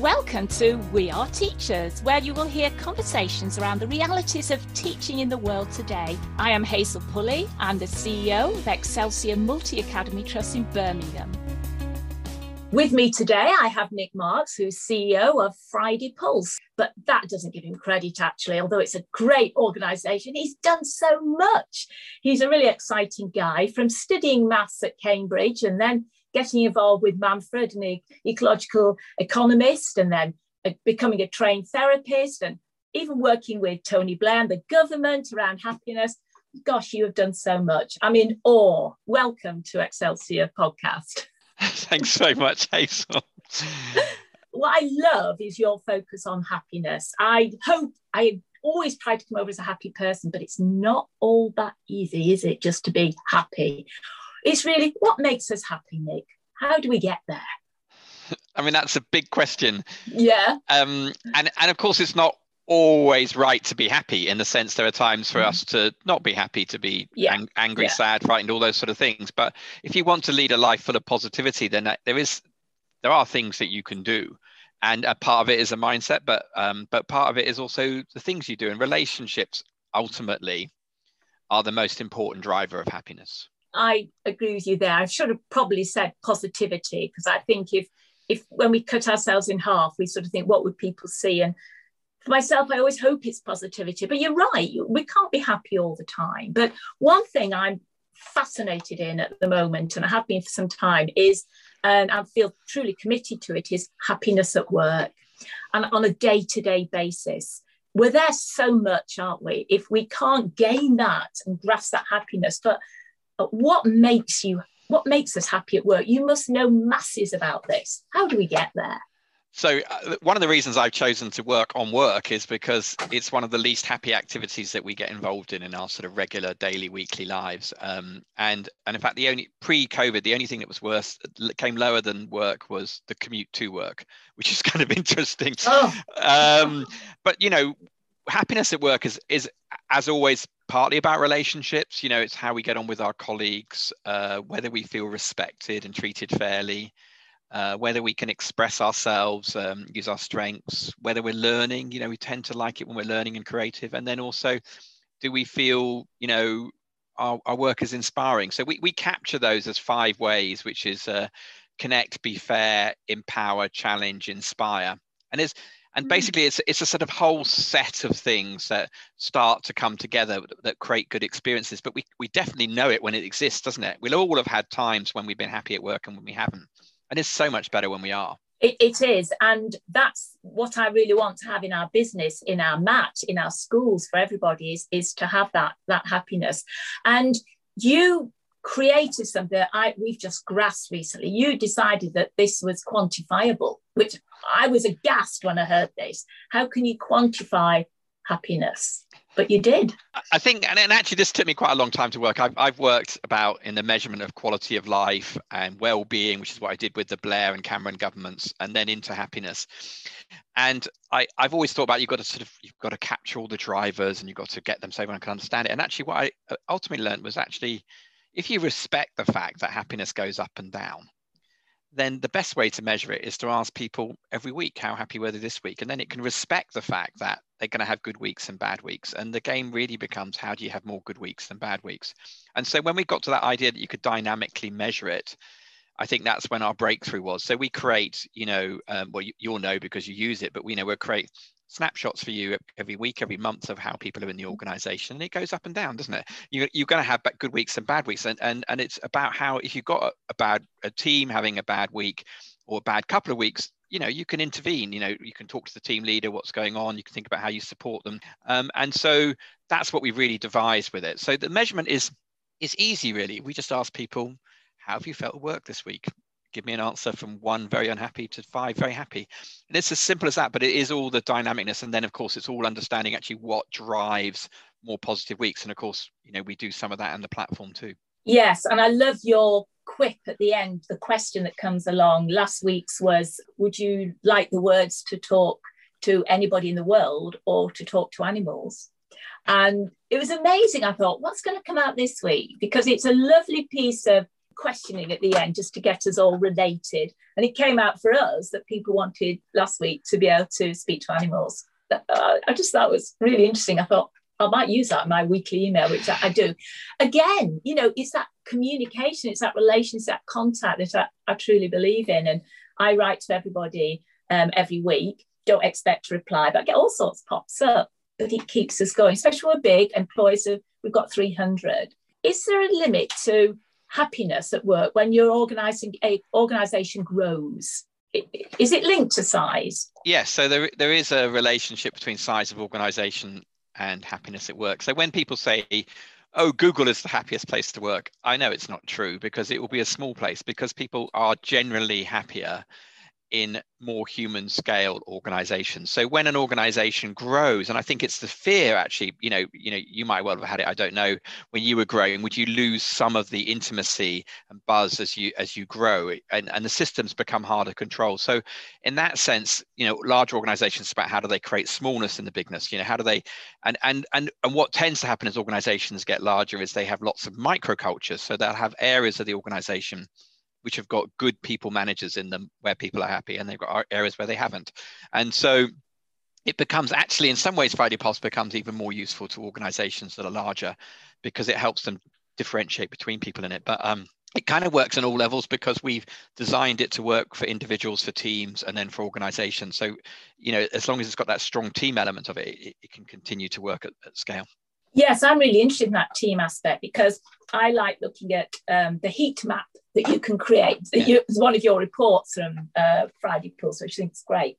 Welcome to We Are Teachers, where you will hear conversations around the realities of teaching in the world today. I am Hazel Pulley. I'm the CEO of Excelsior Multi Academy Trust in Birmingham. With me today, I have Nick Marks, who's CEO of Friday Pulse. But that doesn't give him credit, actually, although it's a great organisation. He's done so much. He's a really exciting guy from studying maths at Cambridge and then getting involved with Manfred, an ecological economist, and then uh, becoming a trained therapist, and even working with Tony Blair and the government around happiness. Gosh, you have done so much. I'm in awe. Welcome to Excelsior podcast. Thanks so much, Hazel. what I love is your focus on happiness. I hope I always try to come over as a happy person, but it's not all that easy, is it? Just to be happy. It's really what makes us happy, Nick? How do we get there? I mean, that's a big question. Yeah. Um, and and of course, it's not always right to be happy in the sense there are times for mm. us to not be happy to be yeah. ang- angry yeah. sad frightened all those sort of things but if you want to lead a life full of positivity then there is there are things that you can do and a part of it is a mindset but um, but part of it is also the things you do and relationships ultimately are the most important driver of happiness I agree with you there. I should have probably said positivity because I think if if when we cut ourselves in half, we sort of think, what would people see? And for myself, I always hope it's positivity. But you're right, we can't be happy all the time. But one thing I'm fascinated in at the moment, and I have been for some time, is and I feel truly committed to it, is happiness at work and on a day-to-day basis. We're there so much, aren't we? If we can't gain that and grasp that happiness, but what makes you what makes us happy at work you must know masses about this how do we get there so uh, one of the reasons I've chosen to work on work is because it's one of the least happy activities that we get involved in in our sort of regular daily, weekly lives. Um, and and in fact, the only pre-COVID, the only thing that was worse came lower than work was the commute to work, which is kind of interesting. Oh. Um, but you know, happiness at work is is as always partly about relationships. You know it's how we get on with our colleagues uh, whether we feel respected and treated fairly uh, whether we can express ourselves um, use our strengths whether we're learning. You know we tend to like it when we're learning and creative. And then also do we feel you know our, our work is inspiring? So we, we capture those as five ways which is uh, connect be fair empower challenge inspire. And it's and mm. basically it's it's a sort of whole set of things that start to come together that create good experiences but we we definitely know it when it exists doesn't it? We'll all have had times when we've been happy at work and when we haven't. And it's so much better when we are. It, it is. And that's what i really want to have in our business in our mat in our schools for everybody is, is to have that that happiness. And you created something that I we've just grasped recently. You decided that this was quantifiable, which I was aghast when I heard this. How can you quantify happiness? But you did. I think, and, and actually, this took me quite a long time to work. I've, I've worked about in the measurement of quality of life and well-being, which is what I did with the Blair and Cameron governments, and then into happiness. And I, I've always thought about you've got to sort of you've got to capture all the drivers and you've got to get them so everyone can understand it. And actually, what I uh, ultimately learned was actually if you respect the fact that happiness goes up and down, then the best way to measure it is to ask people every week how happy were they this week? And then it can respect the fact that they're going to have good weeks and bad weeks. And the game really becomes how do you have more good weeks than bad weeks? And so when we got to that idea that you could dynamically measure it i think that's when our breakthrough was. So we create you know um, well you, will know because you use it but we know we'll create snapshots for you every week, every month of how people are in the organization. And it goes up and down, doesn't it? You, you're going to have good weeks and bad weeks. And, and, and it's about how, if you've got a, a bad a team having a bad week or a bad couple of weeks, you know, you can intervene, you know, you can talk to the team leader, what's going on. You can think about how you support them. Um, and so that's what we really devised with it. So the measurement is, is easy, really. We just ask people, how have you felt at work this week? Give me an answer from one very unhappy to five very happy. And it's as simple as that but it is all the dynamicness. And then of course it's all understanding actually what drives more positive weeks. And of course you know we do some of that on the platform too. Yes and i love your quip at the end the question that comes along. Last week's was would you like the words to talk to anybody in the world or to talk to animals? And it was amazing. I thought what's going to come out this week? Because it's a lovely piece of questioning at the end just to get us all related. And it came out for us that people wanted last week to be able to speak to animals. Uh, I just thought it was really interesting. I thought I might use that in my weekly email, which I, I do. Again, you know, it's that communication, it's that relation, it's that contact that I, I truly believe in. And I write to everybody um, every week. Don't expect to reply, but I get all sorts pops up. But it keeps us going, especially we're big employees of we've got 300. Is there a limit to happiness at work when your organizing a organization grows? Is it linked to size? Yes, so there, there is a relationship between size of organization and happiness at work. So when people say, oh, Google is the happiest place to work, I know it's not true because it will be a small place because people are generally happier in more human scale organizations. So when an organization grows and i think it's the fear actually you know you know you might well have had it i don't know when you were growing would you lose some of the intimacy and buzz as you as you grow? And, and the systems become harder to control. So in that sense you know large organizations about how do they create smallness in the bigness? You know how do they and and and, and what tends to happen as organizations get larger is they have lots of microcultures. So they'll have areas of the organization which have got good people managers in them where people are happy and they've got areas where they haven't. And so it becomes actually in some ways friday pulse becomes even more useful to organizations that are larger because it helps them differentiate between people in it. But um, it kind of works on all levels because we've designed it to work for individuals for teams and then for organizations. So you know as long as it's got that strong team element of it it, it can continue to work at, at scale yes i'm really interested in that team aspect because i like looking at um, the heat map that you can create. Yeah. You, it's one of your reports from uh, Friday Pulse, which I think is great.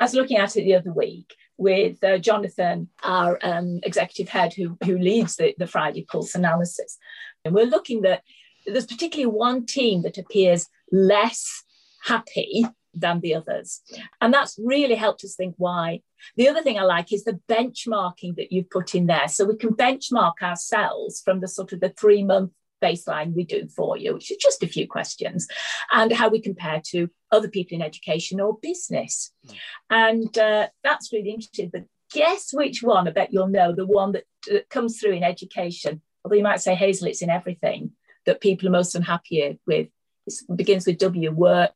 I was looking at it the other week with uh, Jonathan, our um, executive head who, who leads the, the Friday Pulse analysis. And we're looking that there's particularly one team that appears less happy than the others. And that's really helped us think why. The other thing I like is the benchmarking that you've put in there. So we can benchmark ourselves from the sort of the three month baseline we do for you, which is just a few questions, and how we compare to other people in education or business. Mm. And uh, that's really interesting. But guess which one? I bet you'll know the one that, that comes through in education. Although you might say, Hazel, it's in everything that people are most unhappy with. It begins with W work,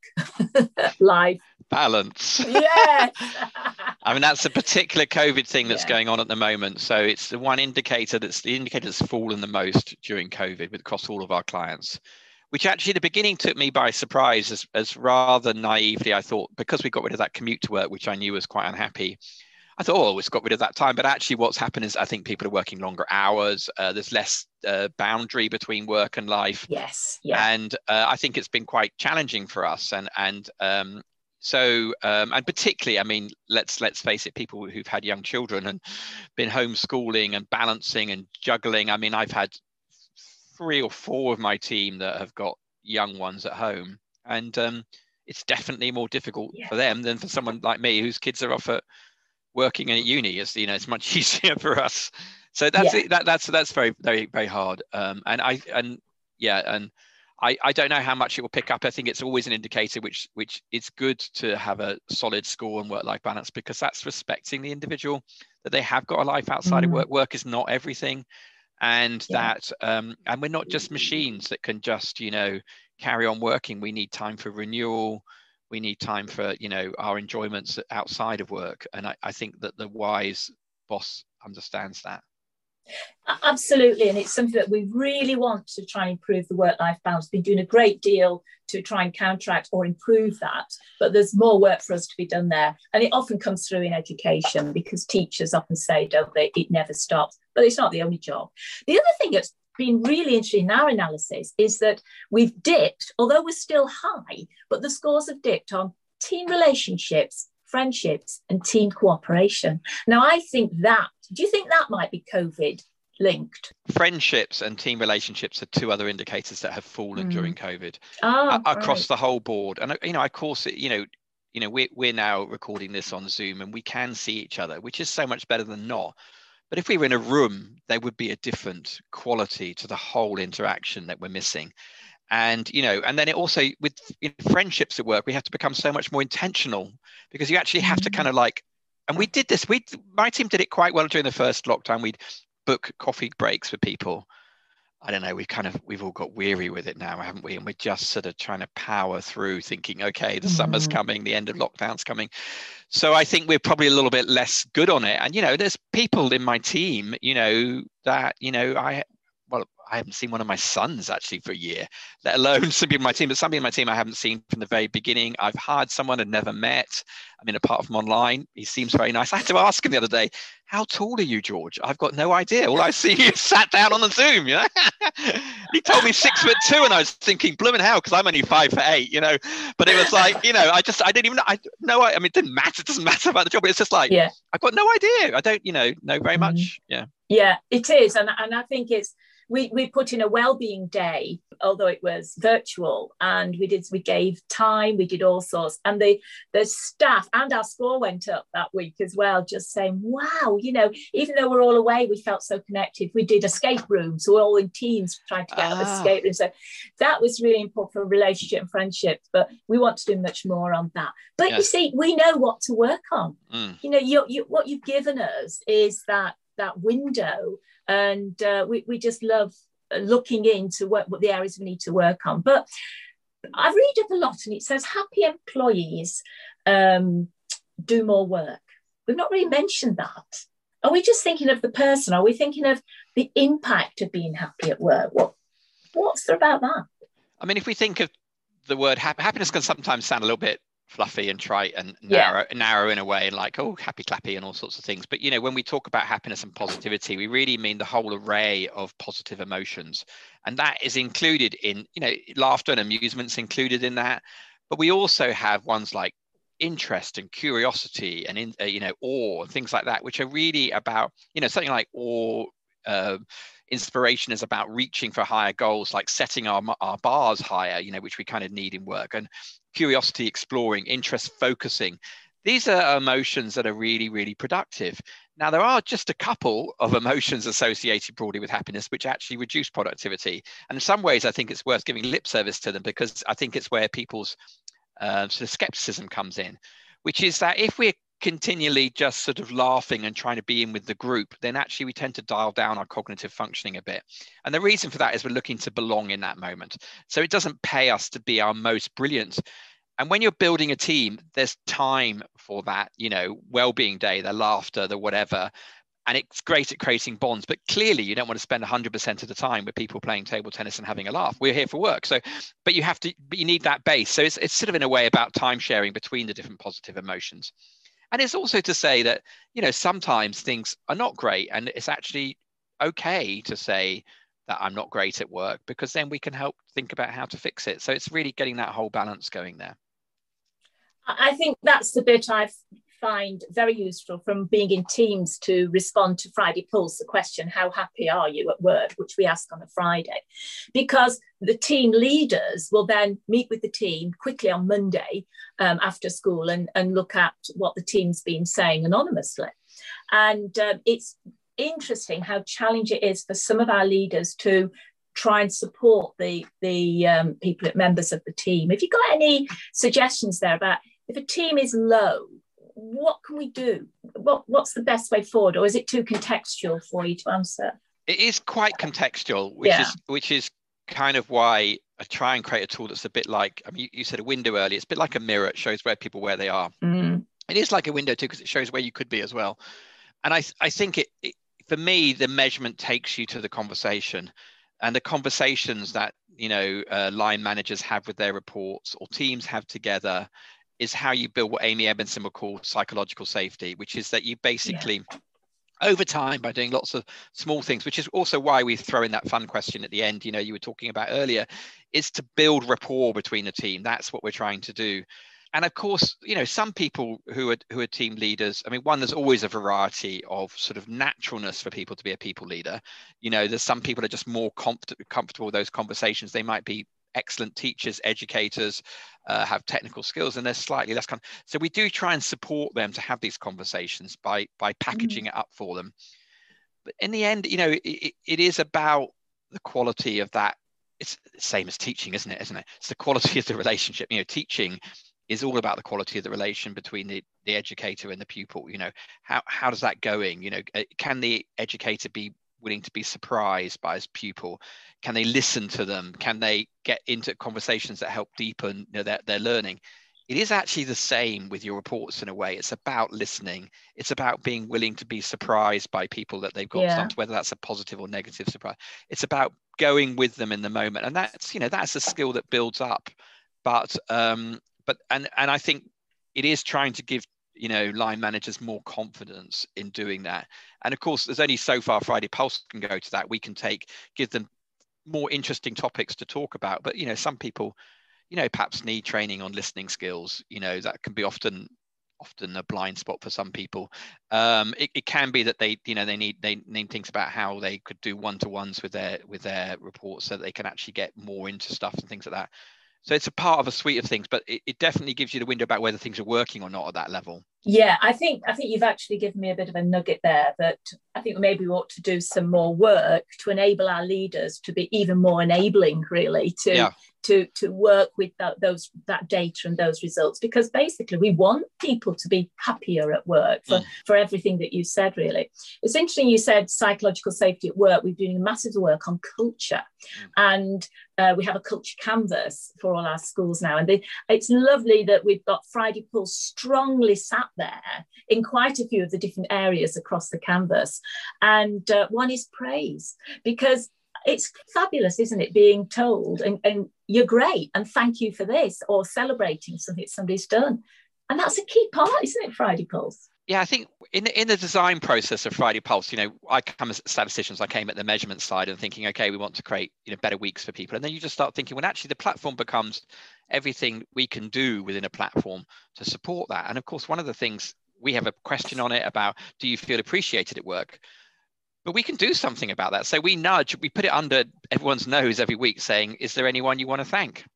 life, balance. Yeah. I mean, that's a particular COVID thing that's yeah. going on at the moment. So it's the one indicator that's the indicator that's fallen the most during COVID across all of our clients, which actually the beginning took me by surprise as, as rather naively I thought because we got rid of that commute to work, which I knew was quite unhappy. I thought, oh, it's got rid of that time. But actually, what's happened is I think people are working longer hours. Uh, there's less uh, boundary between work and life. Yes. Yeah. And uh, I think it's been quite challenging for us. And and um, so um, and particularly i mean let's let's face it people who've had young children and been homeschooling and balancing and juggling. I mean i've had three or four of my team that have got young ones at home. And um, it's definitely more difficult yeah. for them than for someone like me whose kids are off at working at uni. It's you know it's much easier for us. So that's yeah. it, that, that's that's very very very hard. Um, and i and yeah and I, I don't know how much it will pick up. I think it's always an indicator which which it's good to have a solid score and work-life balance because that's respecting the individual that they have got a life outside mm. of work. Work is not everything, and yeah. that um, and we're not just machines that can just you know carry on working. We need time for renewal. We need time for you know our enjoyments outside of work, and I, I think that the wise boss understands that. Absolutely, and it's something that we really want to try and improve the work-life balance. We've been doing a great deal to try and counteract or improve that, but there's more work for us to be done there. And it often comes through in education because teachers often say, don't they, it never stops. But it's not the only job. The other thing that's been really interesting in our analysis is that we've dipped, although we're still high, but the scores have dipped on team relationships, friendships, and team cooperation. Now, I think that do you think that might be COVID linked? Friendships and team relationships are two other indicators that have fallen mm. during COVID oh, across right. the whole board. And you know, of course, you know, you know, we're we're now recording this on Zoom and we can see each other, which is so much better than not. But if we were in a room, there would be a different quality to the whole interaction that we're missing. And you know, and then it also with you know, friendships at work, we have to become so much more intentional because you actually have mm. to kind of like and we did this. We my team did it quite well during the first lockdown. We'd book coffee breaks for people, I don't know, we've kind of we've all got weary with it now, haven't we? And we're just sort of trying to power through, thinking, okay, the mm-hmm. summer's coming, the end of lockdown's coming. So I think we're probably a little bit less good on it. And you know, there's people in my team, you know, that you know I well, I haven't seen one of my sons actually for a year, let alone some people in my team. But some people in my team I haven't seen from the very beginning. I've hired someone I'd never met. I mean, apart from online, he seems very nice. I had to ask him the other day, "How tall are you, George?" I've got no idea. All I see is sat down on the Zoom. You know, he told me six foot two, and I was thinking, "Blooming hell," because I'm only five foot eight. You know, but it was like, you know, I just I didn't even know. I know. I, I mean, it didn't matter. It doesn't matter about the job. But it's just like, yeah, I've got no idea. I don't, you know, know very much. Mm-hmm. Yeah. Yeah, it is, and and I think it's we, we put in a well-being day although it was virtual and we did we gave time we did all sorts and the the staff and our score went up that week as well just saying wow you know even though we're all away we felt so connected we did escape rooms so we're all in teams trying to get ah. out of escape rooms so that was really important for relationship and friendship but we want to do much more on that but yes. you see we know what to work on mm. you know you, you what you've given us is that that window. And uh, we, we just love looking into what, what the areas we need to work on. But i read up a lot and it says happy employees um, do more work. We've not really mentioned that. Are we just thinking of the person? Are we thinking of the impact of being happy at work? What what's there about that? I mean if we think of the word happiness can sometimes sound a little bit fluffy and trite and narrow yeah. narrow in a way and like oh happy clappy and all sorts of things. But you know when we talk about happiness and positivity we really mean the whole array of positive emotions. And that is included in you know laughter and amusements included in that. But we also have ones like interest and curiosity and in, uh, you know awe and things like that which are really about you know something like awe uh, inspiration is about reaching for higher goals like setting our, our bars higher you know which we kind of need in work. And curiosity exploring interest focusing. These are emotions that are really really productive. Now there are just a couple of emotions associated broadly with happiness which actually reduce productivity. And in some ways i think it's worth giving lip service to them because i think it's where people's uh, sort of skepticism comes in which is that if we're continually just sort of laughing and trying to be in with the group, then actually we tend to dial down our cognitive functioning a bit. And the reason for that is we're looking to belong in that moment. So it doesn't pay us to be our most brilliant. And when you're building a team, there's time for that, you know, well-being day, the laughter, the whatever. And it's great at creating bonds, but clearly you don't want to spend 100% of the time with people playing table tennis and having a laugh. We're here for work, so but you have to, but you need that base. So it's it's sort of in a way about time sharing between the different positive emotions and it's also to say that you know sometimes things are not great and it's actually okay to say that i'm not great at work because then we can help think about how to fix it. So it's really getting that whole balance going there. I think that's the bit i've find very useful from being in teams to respond to Friday Pulse, the question, How happy are you at work? which we ask on a Friday. Because the team leaders will then meet with the team quickly on Monday um, after school and, and look at what the team's been saying anonymously. And um, it's interesting how challenging it is for some of our leaders to try and support the the um, people members of the team. Have you got any suggestions there about if a team is low, what can we do? What, what's the best way forward, or is it too contextual for you to answer? It is quite contextual, which yeah. is which is kind of why I try and create a tool that's a bit like I mean, you, you said a window earlier. It's a bit like a mirror. It shows where people where they are. Mm. It is like a window too because it shows where you could be as well. And I I think it, it for me the measurement takes you to the conversation and the conversations that you know uh, line managers have with their reports or teams have together is how you build what Amy Edmondson would call psychological safety, which is that you basically yeah. over time by doing lots of small things, which is also why we throw in that fun question at the end, you know, you were talking about earlier, is to build rapport between the team. That's what we're trying to do. And of course, you know, some people who are who are team leaders. I mean, one, there's always a variety of sort of naturalness for people to be a people leader. You know, there's some people are just more comfort, comfortable with those conversations. They might be excellent teachers, educators, uh, have technical skills, and they're slightly less kind. So we do try and support them to have these conversations by by packaging mm. it up for them. But in the end, you know, it, it is about the quality of that. It's the same as teaching, isn't it? Isn't it? It's the quality of the relationship. You know, teaching is all about the quality of the relation between the, the educator and the pupil you know how, how does that going you know uh, can the educator be willing to be surprised by his pupil? Can they listen to them? Can they get into conversations that help deepen you know, their, their learning? It is actually the same with your reports in a way. It's about listening. It's about being willing to be surprised by people that they've got yeah. whether that's a positive or negative surprise. It's about going with them in the moment, and that's you know that's a skill that builds up. But um, but and and I think it is trying to give you know line managers more confidence in doing that. And of course there's only so far friday pulse can go to that. We can take give them more interesting topics to talk about. But you know some people you know perhaps need training on listening skills. You know that can be often often a blind spot for some people. Um, it, it can be that they you know they need they need things about how they could do one-to-ones with their with their reports so they can actually get more into stuff and things like that so it's a part of a suite of things, but it, it, definitely gives you the window about whether things are working or not at that level. Yeah, I think I think you've actually given me a bit of a nugget there that I think maybe we ought to do some more work to enable our leaders to be even more enabling, really, to yeah. To to work with that, those that data and those results, because basically we want people to be happier at work for, mm. for everything that you said. Really, it's interesting you said psychological safety at work. We're doing massive work on culture, mm. and uh, we have a culture canvas for all our schools now, and they, it's lovely that we've got Friday Pulse strongly sat there in quite a few of the different areas across the canvas. And uh, one is praise, because it's fabulous, isn't it, being told, and, and you're great, and thank you for this, or celebrating something somebody's done. And that's a key part, isn't it, Friday Pulse? Yeah, I think in the, in the design process of Friday Pulse, you know, I come as a statistician, I came at the measurement side and thinking, okay, we want to create you know better weeks for people, and then you just start thinking, well, actually, the platform becomes everything we can do within a platform to support that. And of course, one of the things we have a question on it about, do you feel appreciated at work? But we can do something about that. So we nudge, we put it under everyone's nose every week, saying, is there anyone you want to thank?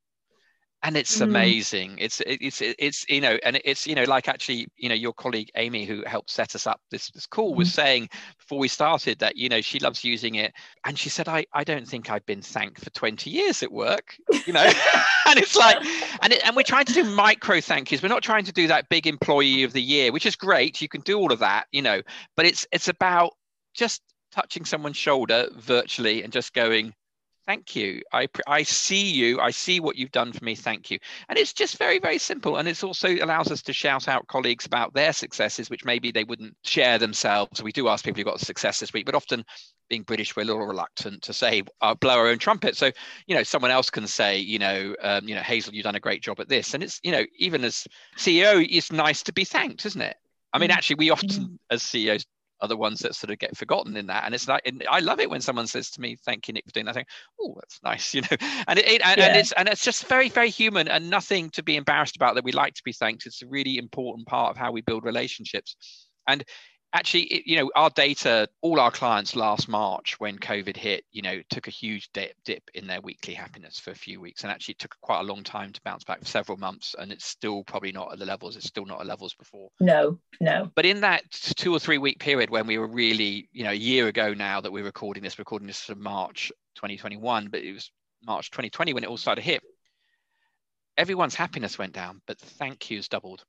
and it's mm. amazing it's it's it's you know and it's you know like actually you know your colleague amy who helped set us up this this call was mm. saying before we started that you know she loves using it and she said i i don't think i've been thanked for 20 years at work you know and it's like and it, and we're trying to do micro thank yous we're not trying to do that big employee of the year which is great you can do all of that you know but it's it's about just touching someone's shoulder virtually and just going thank you. I i see you. I see what you've done for me. Thank you. And it's just very very simple. And it also allows us to shout out colleagues about their successes which maybe they wouldn't share themselves. We do ask people who got success this week but often being british we're a little reluctant to say uh, blow our own trumpet. So you know someone else can say you know um, you know hazel you've done a great job at this. And it's you know even as ceo it's nice to be thanked isn't it? I mean, mm. actually, we often, mm. as CEOs, are the ones that sort of get forgotten in that. And it's like, and I love it when someone says to me, "Thank you, Nick, for doing that." I think, "Oh, that's nice," you know. And it, it and, yeah. and, it's and it's just very, very human and nothing to be embarrassed about. That we like to be thanked. It's a really important part of how we build relationships. And actually it, you know our data all our clients last march when covid hit you know took a huge dip, dip in their weekly happiness for a few weeks. And actually it took quite a long time to bounce back for several months and it's still probably not at the levels it's still not at levels before. No no. But in that two or three week period when we were really you know a year ago now that we're recording this recording this from march 2021 but it was march 2020 when it all started to hit everyone's happiness went down but thank yous doubled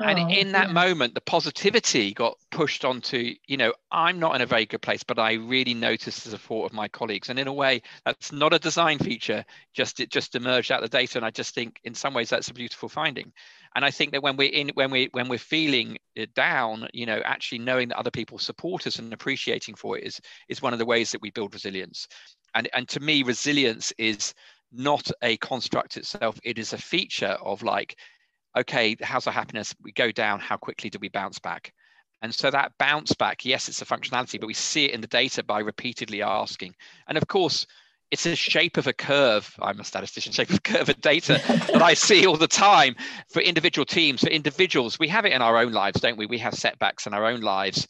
and oh, in that yeah. moment the positivity got pushed onto you know i'm not in a very good place but i really noticed the support of my colleagues. And in a way that's not a design feature just it just emerged out of the data. And i just think in some ways that's a beautiful finding. And i think that when we're in when we when we're feeling it down you know actually knowing that other people support us and appreciating for it is is one of the ways that we build resilience. And and to me resilience is not a construct itself. It is a feature of like okay, how's our happiness? We go down, how quickly do we bounce back? And so that bounce back, yes, it's a functionality, but we see it in the data by repeatedly asking. And of course, it's a shape of a curve. I'm a statistician, shape of curve of data that I see all the time for individual teams, for individuals. We have it in our own lives, don't we? We have setbacks in our own lives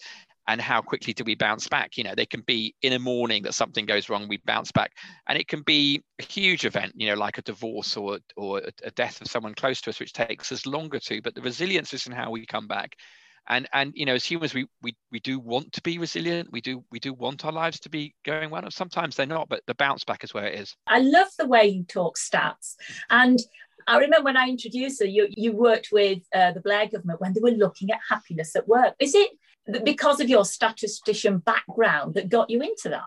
and how quickly do we bounce back? You know they can be in a morning that something goes wrong we bounce back. And it can be a huge event you know like a divorce or or a death of someone close to us which takes us longer to but the resilience is in how we come back. And and you know as humans we we we do want to be resilient. We do we do want our lives to be going well. And sometimes they're not but the bounce back is where it is. I love the way you talk stats. And I remember when I introduced her, you, you worked with uh, the Blair government when they were looking at happiness at work. Is it because of your statistician background that got you into that?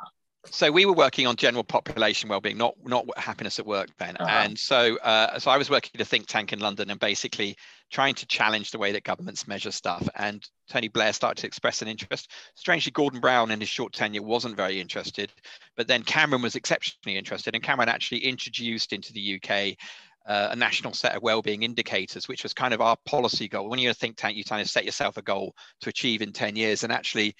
so we were working on general population well-being not not happiness at work then uh-huh. and so uh, so i was working at a think tank in london and basically trying to challenge the way that governments measure stuff and tony blair started to express an interest strangely gordon brown in his short tenure wasn't very interested but then cameron was exceptionally interested and cameron actually introduced into the uk uh, a national set of well-being indicators, which was kind of our policy goal. When you're a think tank, you kind of set yourself a goal to achieve in 10 years. And actually,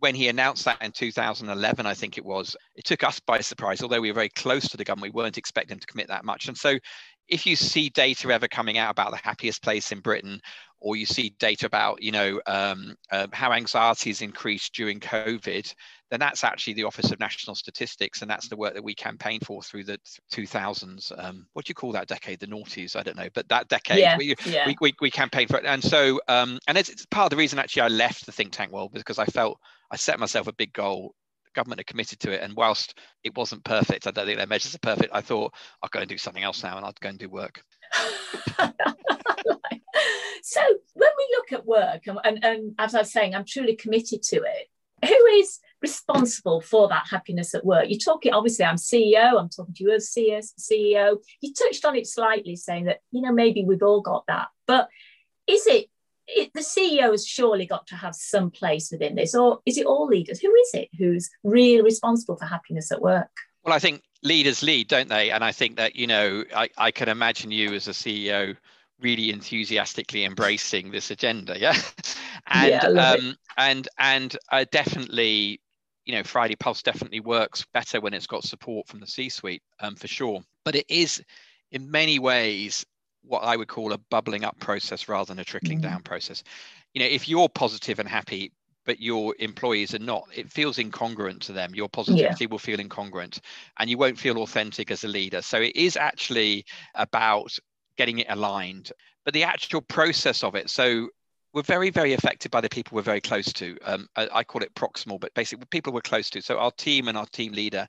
when he announced that in 2011, I think it was, it took us by surprise. Although we were very close to the government, we weren't expecting to commit that much. And so, if you see data ever coming out about the happiest place in Britain, or you see data about, you know, um, uh, how anxiety has increased during COVID, then that's actually the Office of National Statistics, and that's the work that we campaigned for through the 2000s. Um, what do you call that decade? The noughties? I don't know, but that decade yeah, we, yeah. we, we, we campaigned for it. And so, um, and it's, it's part of the reason actually I left the think tank world because I felt I set myself a big goal. Government had committed to it, and whilst it wasn't perfect, I don't think their measures are perfect. I thought I'll go and do something else now, and I'll go and do work. so when we look at work, and, and, and as I was saying, I'm truly committed to it. Who is responsible for that happiness at work? You're talking, obviously, I'm CEO, I'm talking to you as CEO. You touched on it slightly, saying that, you know, maybe we've all got that. But is it it, the CEO has surely got to have some place within this, or is it all leaders? Who is it who's really responsible for happiness at work? Well, I think leaders lead, don't they? And I think that, you know, I, I can imagine you as a CEO really enthusiastically embracing this agenda. Yeah. and, yeah, um, and, and uh, definitely, you know, Friday Pulse definitely works better when it's got support from the C suite um, for sure. But it is in many ways what I would call a bubbling up process rather than a trickling mm-hmm. down process. You know, if you're positive and happy, but your employees are not, it feels incongruent to them. Your positivity yeah. will feel incongruent and you won't feel authentic as a leader. So it is actually about getting it aligned, but the actual process of it. So we're very, very affected by the people we're very close to. Um, I, I, call it proximal, but basically people we're close to. So our team and our team leader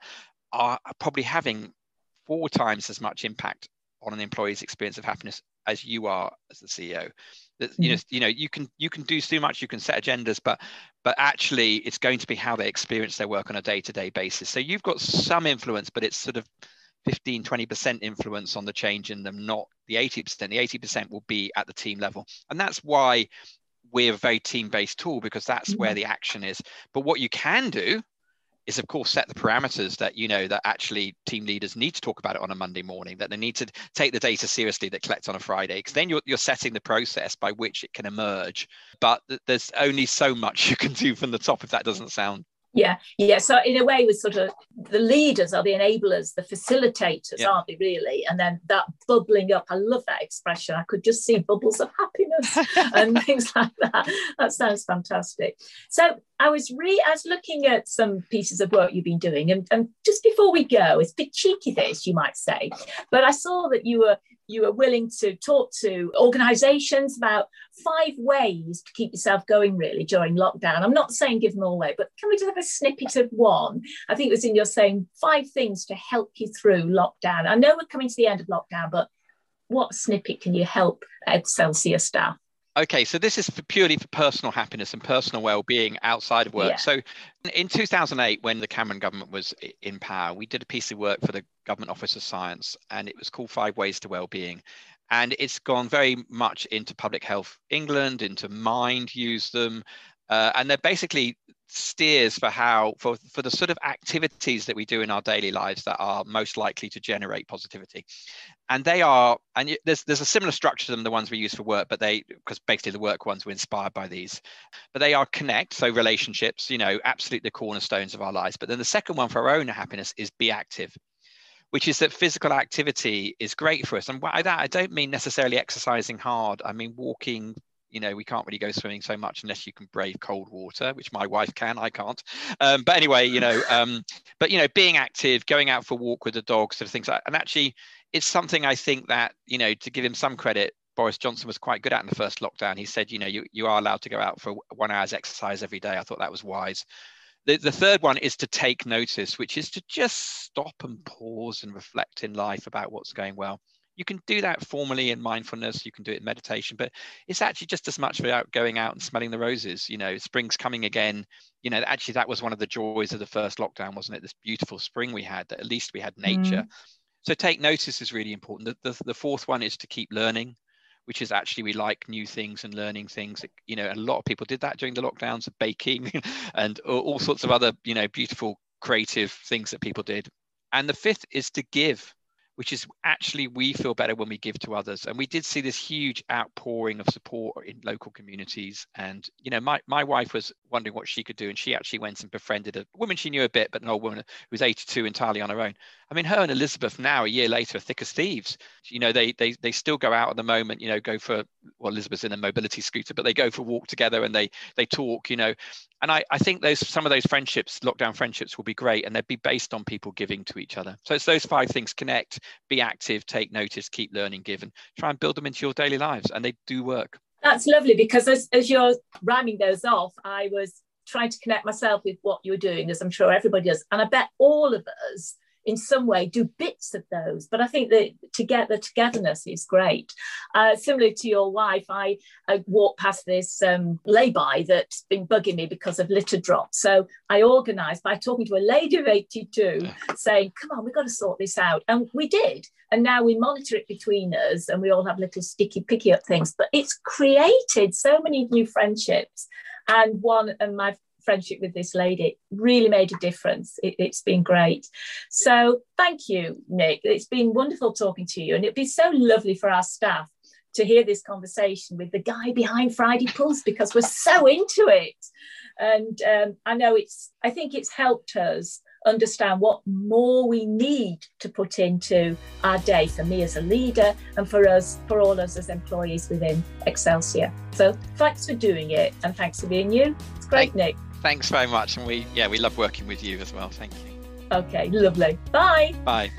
are probably having four times as much impact on an employee's experience of happiness as you are as the CEO. That you know, mm-hmm. you know, you can you can do so much, you can set agendas, but but actually it's going to be how they experience their work on a day-to-day basis. So you've got some influence, but it's sort of 15, 20% influence on the change in them, not the 80%. The 80% will be at the team level. And that's why we're a very team-based tool because that's where mm-hmm. the action is. But what you can do is of course set the parameters that you know that actually team leaders need to talk about it on a monday morning that they need to take the data seriously that collect on a friday because then you're, you're setting the process by which it can emerge but there's only so much you can do from the top if that doesn't sound yeah, yeah. So in a way, with sort of the leaders are the enablers, the facilitators, yeah. aren't they? Really, and then that bubbling up. I love that expression. I could just see bubbles of happiness and things like that. That sounds fantastic. So I was re I was looking at some pieces of work you've been doing, and, and just before we go, it's a bit cheeky this, you might say, but I saw that you were you were willing to talk to organizations about five ways to keep yourself going really during lockdown. I'm not saying give them all away, but can we just have a snippet of one? I think it was in your saying five things to help you through lockdown. I know we're coming to the end of lockdown, but what snippet can you help Excelsior staff? Okay, so this is for purely for personal happiness and personal well-being outside of work. Yeah. So in 2008, when the Cameron government was in power, we did a piece of work for the Government Office of Science, and it was called Five Ways to Well-being. And it's gone very much into Public Health England, into Mind use them, uh, and they're basically steers for how for, for the sort of activities that we do in our daily lives that are most likely to generate positivity and they are and there's there's a similar structure to them the ones we use for work but they because basically the work ones were inspired by these. But they are connect so relationships you know absolutely the cornerstones of our lives. But then the second one for our own happiness is be active which is that physical activity is great for us. And by that i don't mean necessarily exercising hard. I mean walking you know we can't really go swimming so much unless you can brave cold water which my wife can i can't. Um, but anyway you know um, but you know being active going out for a walk with the dog sort of things like and actually it's something i think that you know to give him some credit boris johnson was quite good at in the first lockdown. He said you know you, you are allowed to go out for one hour's exercise every day. I thought that was wise. The, the third one is to take notice which is to just stop and pause and reflect in life about what's going well you can do that formally in mindfulness you can do it in meditation but it's actually just as much about going out and smelling the roses you know spring's coming again. You know actually that was one of the joys of the first lockdown wasn't it? This beautiful spring we had that at least we had nature. Mm. so take notice is really important. The, the, the fourth one is to keep learning which is actually we like new things and learning things. You know a lot of people did that during the lockdowns of baking and all, all sorts of other you know beautiful creative things that people did. And the fifth is to give which is actually we feel better when we give to others. And we did see this huge outpouring of support in local communities. And, you know, my, my wife was wondering what she could do. And she actually went and befriended a woman she knew a bit, but an old woman who was 82 entirely on her own. I mean, her and Elizabeth now, a year later, are thick as thieves. You know, they, they, they still go out at the moment, you know, go for, well, Elizabeth's in a mobility scooter, but they go for a walk together and they, they talk, you know. And I, I think those, some of those friendships, lockdown friendships will be great and they'd be based on people giving to each other. So it's those five things, connect, be active, take notice, keep learning, give, and try and build them into your daily lives. And they do work. That's lovely because as, as you're rhyming those off, I was trying to connect myself with what you're doing, as I'm sure everybody does. And I bet all of us in some way do bits of those but i think that to get the togetherness is great. Uh, similar to your wife i, I walked past this um, lay-by that's been bugging me because of litter drops. So i organized by talking to a lady of 82 saying come on we've got to sort this out. And we did. And now we monitor it between us and we all have little sticky picky up things. But it's created so many new friendships. And one and my friendship with this lady really made a difference. It, has been great. So thank you, Nick. It's been wonderful talking to you, and it'd be so lovely for our staff to hear this conversation with the guy behind Friday Pulse because we're so into it. And um, I know it's, I think it's helped us understand what more we need to put into our day for me as a leader and for us, for all of us as employees within Excelsior. So thanks for doing it and thanks for being you. It's great, Nick thanks very much. And we, yeah, we love working with you as well. Thank you. Okay, lovely. Bye. Bye.